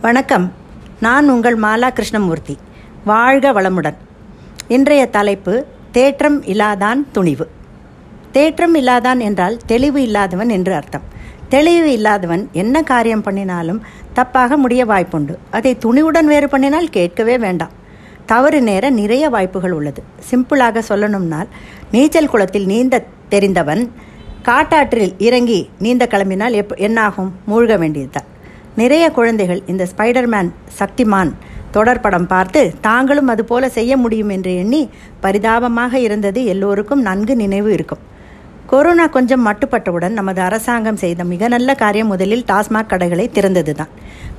வணக்கம். நான் உங்கள் மாலா கிருஷ்ணமூர்த்தி வாழ்க வளமுடன். இன்றைய தலைப்பு தேற்றம் இல்லாதான் துணிவு. தேற்றம் இல்லாதான் என்றால் தெளிவு இல்லாதவன் என்று அர்த்தம். தெளிவு இல்லாதவன் என்ன காரியம் பண்ணினாலும் தப்பாக முடிய வாய்ப்புண்டு. அதை துணிவுடன் வேறு பண்ணினால் கேட்கவே வேண்டாம். தவறு நேர நிறைய வாய்ப்புகள் உள்ளது. சிம்பிளாக சொல்லணும்னால் நீச்சல் குளத்தில் நீந்த தெரிந்தவன் காட்டாற்றில் இறங்கி நீந்த கிளம்பினால் எப் என்னாகும்? மூழ்க வேண்டியதுதான். நிறைய குழந்தைகள் இந்த ஸ்பைடர்மேன் சக்திமான் தொடர் படம் பார்த்து தாங்களும் அதுபோல செய்ய முடியும் என்று எண்ணி பரிதாபமாக இருந்தது எல்லோருக்கும் நன்கு நினைவு இருக்கும். கொரோனா கொஞ்சம் மட்டுப்பட்டவுடன் நமது அரசாங்கம் செய்த மிக நல்ல காரியம் முதலில் டாஸ்மாக் கடைகளை திறந்ததுதான்.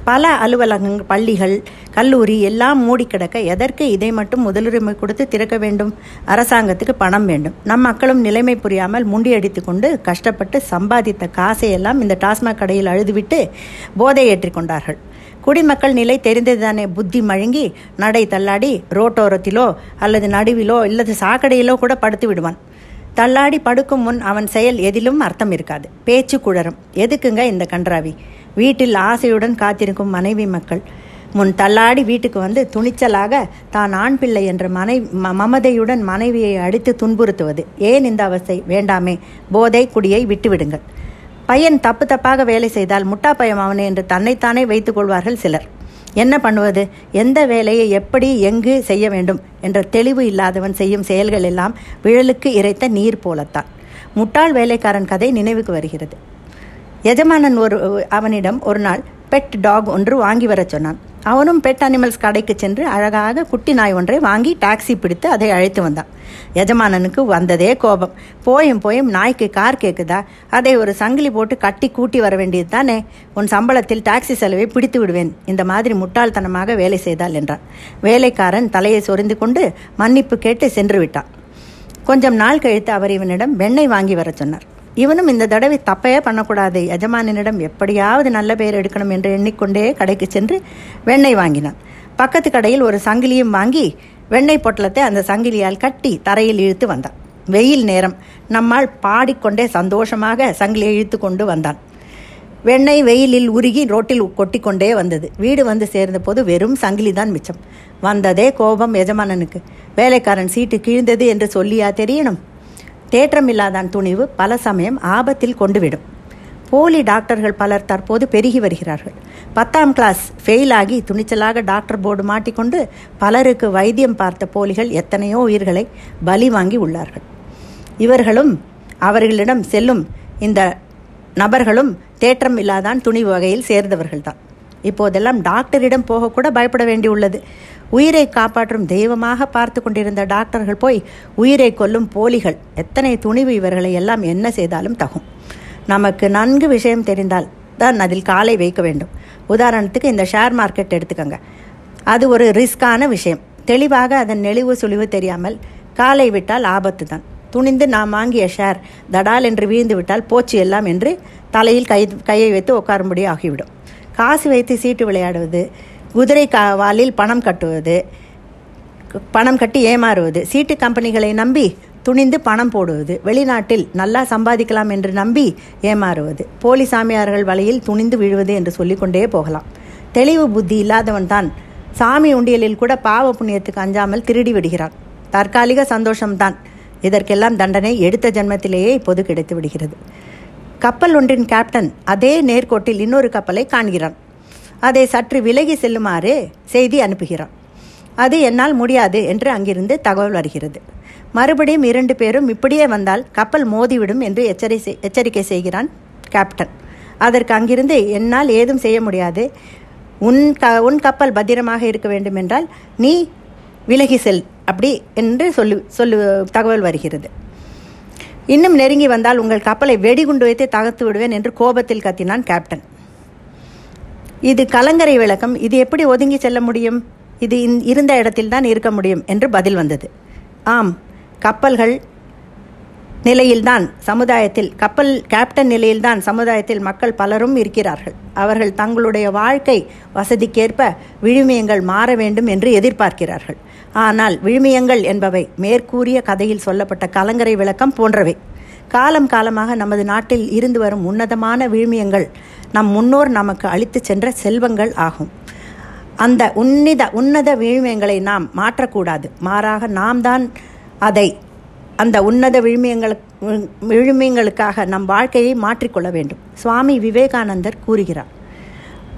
பல அலுவலகங்கள் பள்ளிகள் கல்லூரி எல்லாம் மூடி கிடக்க எதற்கு இதை மட்டும் முதலுரிமை கொடுத்து திறக்க வேண்டும்? அரசாங்கத்துக்கு பணம் வேண்டும். நம் மக்களும் நிலைமை புரியாமல் முண்டியடித்து கொண்டு கஷ்டப்பட்டு சம்பாதித்த காசையெல்லாம் இந்த டாஸ்மாக் கடையில் அழுதுவிட்டு போதை ஏற்றி கொண்டார்கள். குடிமக்கள் நிலை தெரிந்ததுதானே? புத்தி மழுங்கி நடை தள்ளாடி ரோட்டோரத்திலோ அல்லது நடுவிலோ இல்லது சாக்கடையிலோ கூட படுத்து விடுவான். தள்ளாடி படுக்கும் முன் அவன் செயல் எதிலும் அர்த்தம் இருக்காது. பேச்சு குழறும் எதுக்குங்க இந்த கன்றாவி? வீட்டில் ஆசையுடன் காத்திருக்கும் மனைவி மக்கள். முன் தள்ளாடி வீட்டுக்கு வந்து துணிச்சலாக தான் ஆண் பிள்ளை என்ற மனை மமதையுடன் மனைவியை அடித்து துன்புறுத்துவது. ஏன் இந்த அவஸ்தை? வேண்டாமே. போதை குடியை விட்டுவிடுங்கள். பையன் தப்பு தப்பாக வேலை செய்தால் முட்டா பயம் அவனே என்று தன்னைத்தானே வைத்துக் கொள்வார்கள் சிலர். என்ன பண்ணுவது? எந்த வேலையை எப்படி எங்கு செய்ய வேண்டும்? என்ற தெளிவு இல்லாதவன் செய்யும் செயல்கள் எல்லாம் விழலுக்கு இறைத்த நீர் போலத்தான். முட்டாள் வேலைக்காரன் கதை நினைவுக்கு வருகிறது. எஜமானன் ஒரு அவனிடம் ஒரு நாள் பெட் டாக் ஒன்று வாங்கி வரச் சொன்னான். அவனும் பெட் அனிமல்ஸ் கடைக்கு சென்று அழகாக குட்டி நாய் ஒன்றை வாங்கி டாக்ஸி பிடித்து அதை அழைத்து வந்தான். எஜமானனுக்கு வந்ததே கோபம். போயும் போயும் நாய்க்கு கார் கேட்குதா அதை ஒரு சங்கிலி போட்டு கட்டி கூட்டி வர வேண்டியது தானே? உன் சம்பளத்தில் டாக்ஸி செலவை பிடித்து விடுவேன். இந்த மாதிரி முட்டாள்தனமாக வேலை செய்தால் என்றான். வேலைக்காரன் தலையை சொரிந்து கொண்டு மன்னிப்பு கேட்டு சென்று விட்டான். கொஞ்சம் நாள் கழித்து அவர் இவனிடம் வெண்ணெய் வாங்கி வர சொன்னார். இவனும் இந்த தடவை தப்பே பண்ணக்கூடாது. எஜமானினிடம் எப்படியாவது நல்ல பெயர் எடுக்கணும் என்று எண்ணிக்கொண்டே கடைக்கு சென்று வெண்ணெய் வாங்கினான். பக்கத்து கடையில் ஒரு சங்கிலியும் வாங்கி வெண்ணெய் பொட்டலத்தை அந்த சங்கிலியால் கட்டி தரையில் இழுத்து வந்தான். வெயில் நேரம். நம்மால் பாடிக்கொண்டே சந்தோஷமாக சங்கிலியை இழுத்து கொண்டு வந்தான். வெண்ணெய் வெயிலில் உருகி ரோட்டில் கொட்டிக்கொண்டே வந்தது. வீடு வந்து சேர்ந்த போது வெறும் சங்கிலி தான் மிச்சம். வந்ததே கோபம் எஜமானனுக்கு. வேலைக்காரன் சீட்டு கீழ்ந்தது என்று சொல்லியா தெரியணும்? தேற்றமில்லாதான் துணிவு பல சமயம் ஆபத்தில் கொண்டுவிடும். போலி டாக்டர்கள் பலர் தற்போது பெருகி வருகிறார்கள். பத்தாம் கிளாஸ் ஃபெயில் ஆகி துணிச்சலாக டாக்டர் போர்டு மாட்டிக்கொண்டு பலருக்கு வைத்தியம் பார்த்த போலிகள் எத்தனையோ உயிர்களை பலி வாங்கி உள்ளார்கள். இவர்களும் அவர்களிடம் செல்லும் இந்த நபர்களும் தேற்றம் இல்லாதான் துணிவு வகையில் சேர்ந்தவர்கள்தான். இப்போதெல்லாம் டாக்டரிடம் போகக்கூட பயப்பட வேண்டியுள்ளது. உயிரை காப்பாற்றும் தெய்வமாக பார்த்து கொண்டிருந்த டாக்டர்கள் போய் உயிரை கொல்லும் போலிகள் எத்தனை துணிவு இவர்களை எல்லாம் என்ன செய்தாலும் தகும். நமக்கு நன்கு விஷயம் தெரிந்தால் தான் அதில் காலை வைக்க வேண்டும். உதாரணத்துக்கு இந்த ஷேர் மார்க்கெட் எடுத்துக்கோங்க. அது ஒரு ரிஸ்கான விஷயம். தெளிவாக அதன் நெளிவு சுழிவு தெரியாமல் காலை விட்டால் ஆபத்து தான் துணிந்து நாம் வாங்கிய ஷேர் தடால் என்று வீழ்ந்து விட்டால் போச்சு எல்லாம் என்று தலையில் கை கையை வைத்து உட்காரும்படி ஆகிவிடும். காசு வைத்து சீட்டு விளையாடுவது குதிரை கா வாலில் பணம் கட்டுவது பணம் கட்டி ஏமாறுவது சீட்டு கம்பெனிகளை நம்பி துணிந்து பணம் போடுவது வெளிநாட்டில் நல்லா சம்பாதிக்கலாம் என்று நம்பி ஏமாறுவது போலி சாமியார்கள் வலையில் துணிந்து விழுவது என்று சொல்லிக்கொண்டே போகலாம். தெளிவு புத்தி இல்லாதவன் தான் சாமி உண்டியலில் கூட பாவ புண்ணியத்துக்கு அஞ்சாமல் திருடி விடுகிறான். தற்காலிக சந்தோஷம்தான். இதற்கெல்லாம் தண்டனை எடுத்த ஜென்மத்திலேயே இப்போது கிடைத்து விடுகிறது. கப்பல் ஒன்றின் கேப்டன் அதே நேர்கோட்டில் இன்னொரு கப்பலை காண்கிறான். அதை சற்று விலகி செல்லுமாறு செய்தி அனுப்புகிறான். அது என்னால் முடியாது என்று அங்கிருந்து தகவல் வருகிறது. மறுபடியும் இரண்டு பேரும் இப்படியே வந்தால் கப்பல் மோதிவிடும் என்று எச்சரி எச்சரிக்கை செய்கிறான் கேப்டன் அதற்கு அங்கிருந்து என்னால் ஏதும் செய்ய முடியாது. உன் க உன் கப்பல் பத்திரமாக இருக்க வேண்டும் என்றால் நீ விலகி செல் அப்படி என்று சொல்லு சொல்லு தகவல் வருகிறது. இன்னும் நெருங்கி வந்தால் உங்கள் கப்பலை வெடிகுண்டு வைத்து தகர்த்து விடுவேன் என்று கோபத்தில் கத்தினான் கேப்டன். இது கலங்கரை விளக்கம். இது எப்படி ஒதுங்கி செல்ல முடியும்? இது இருந்த இடத்தில் தான் இருக்க முடியும் என்று பதில் வந்தது. ஆம் கப்பல்கள் நிலையில்தான் சமுதாயத்தில் கப்பல் கேப்டன் நிலையில்தான் சமுதாயத்தில் மக்கள் பலரும் இருக்கிறார்கள். அவர்கள் தங்களுடைய வாழ்க்கை வசதிக்கேற்ப விழுமியங்கள் மாற வேண்டும் என்று எதிர்பார்க்கிறார்கள். ஆனால் விழுமியங்கள் என்பவை மேற்கூறிய கதையில் சொல்லப்பட்ட கலங்கரை விளக்கம் போன்றவை. காலம் காலமாக நமது நாட்டில் இருந்து வரும் உன்னதமான விழுமியங்கள் நம் முன்னோர் நமக்கு அளித்து சென்ற செல்வங்கள் ஆகும். அந்த உன்னித உன்னத விழுமியங்களை நாம் மாற்றக்கூடாது. மாறாக நாம் தான் அதை அந்த உன்னத விழுமியங்களுக்கு விழுமியங்களுக்காக நம் வாழ்க்கையை மாற்றிக்கொள்ள வேண்டும். சுவாமி விவேகானந்தர் கூறுகிறார்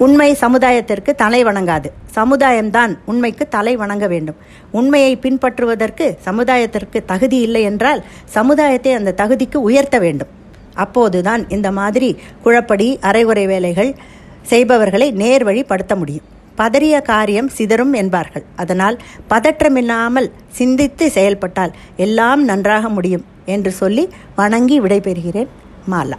உண்மை சமுதாயத்திற்கு தலை வணங்காது. சமுதாயம்தான் உண்மைக்கு தலை வணங்க வேண்டும். உண்மையை பின்பற்றுவதற்கு சமுதாயத்திற்கு தகுதி இல்லை என்றால் சமுதாயத்தை அந்த தகுதிக்கு உயர்த்த வேண்டும். அப்போதுதான் இந்த மாதிரி குழப்படி அரைகுறை வேலைகள் செய்பவர்களை நேர்வழிப்படுத்த முடியும். பதறிய காரியம் சிதறும் என்பார்கள். அதனால் பதற்றமில்லாமல் சிந்தித்து செயல்பட்டால் எல்லாம் நன்றாக முடியும் என்று சொல்லி வணங்கி விடைபெறுகிறேன். மாலா.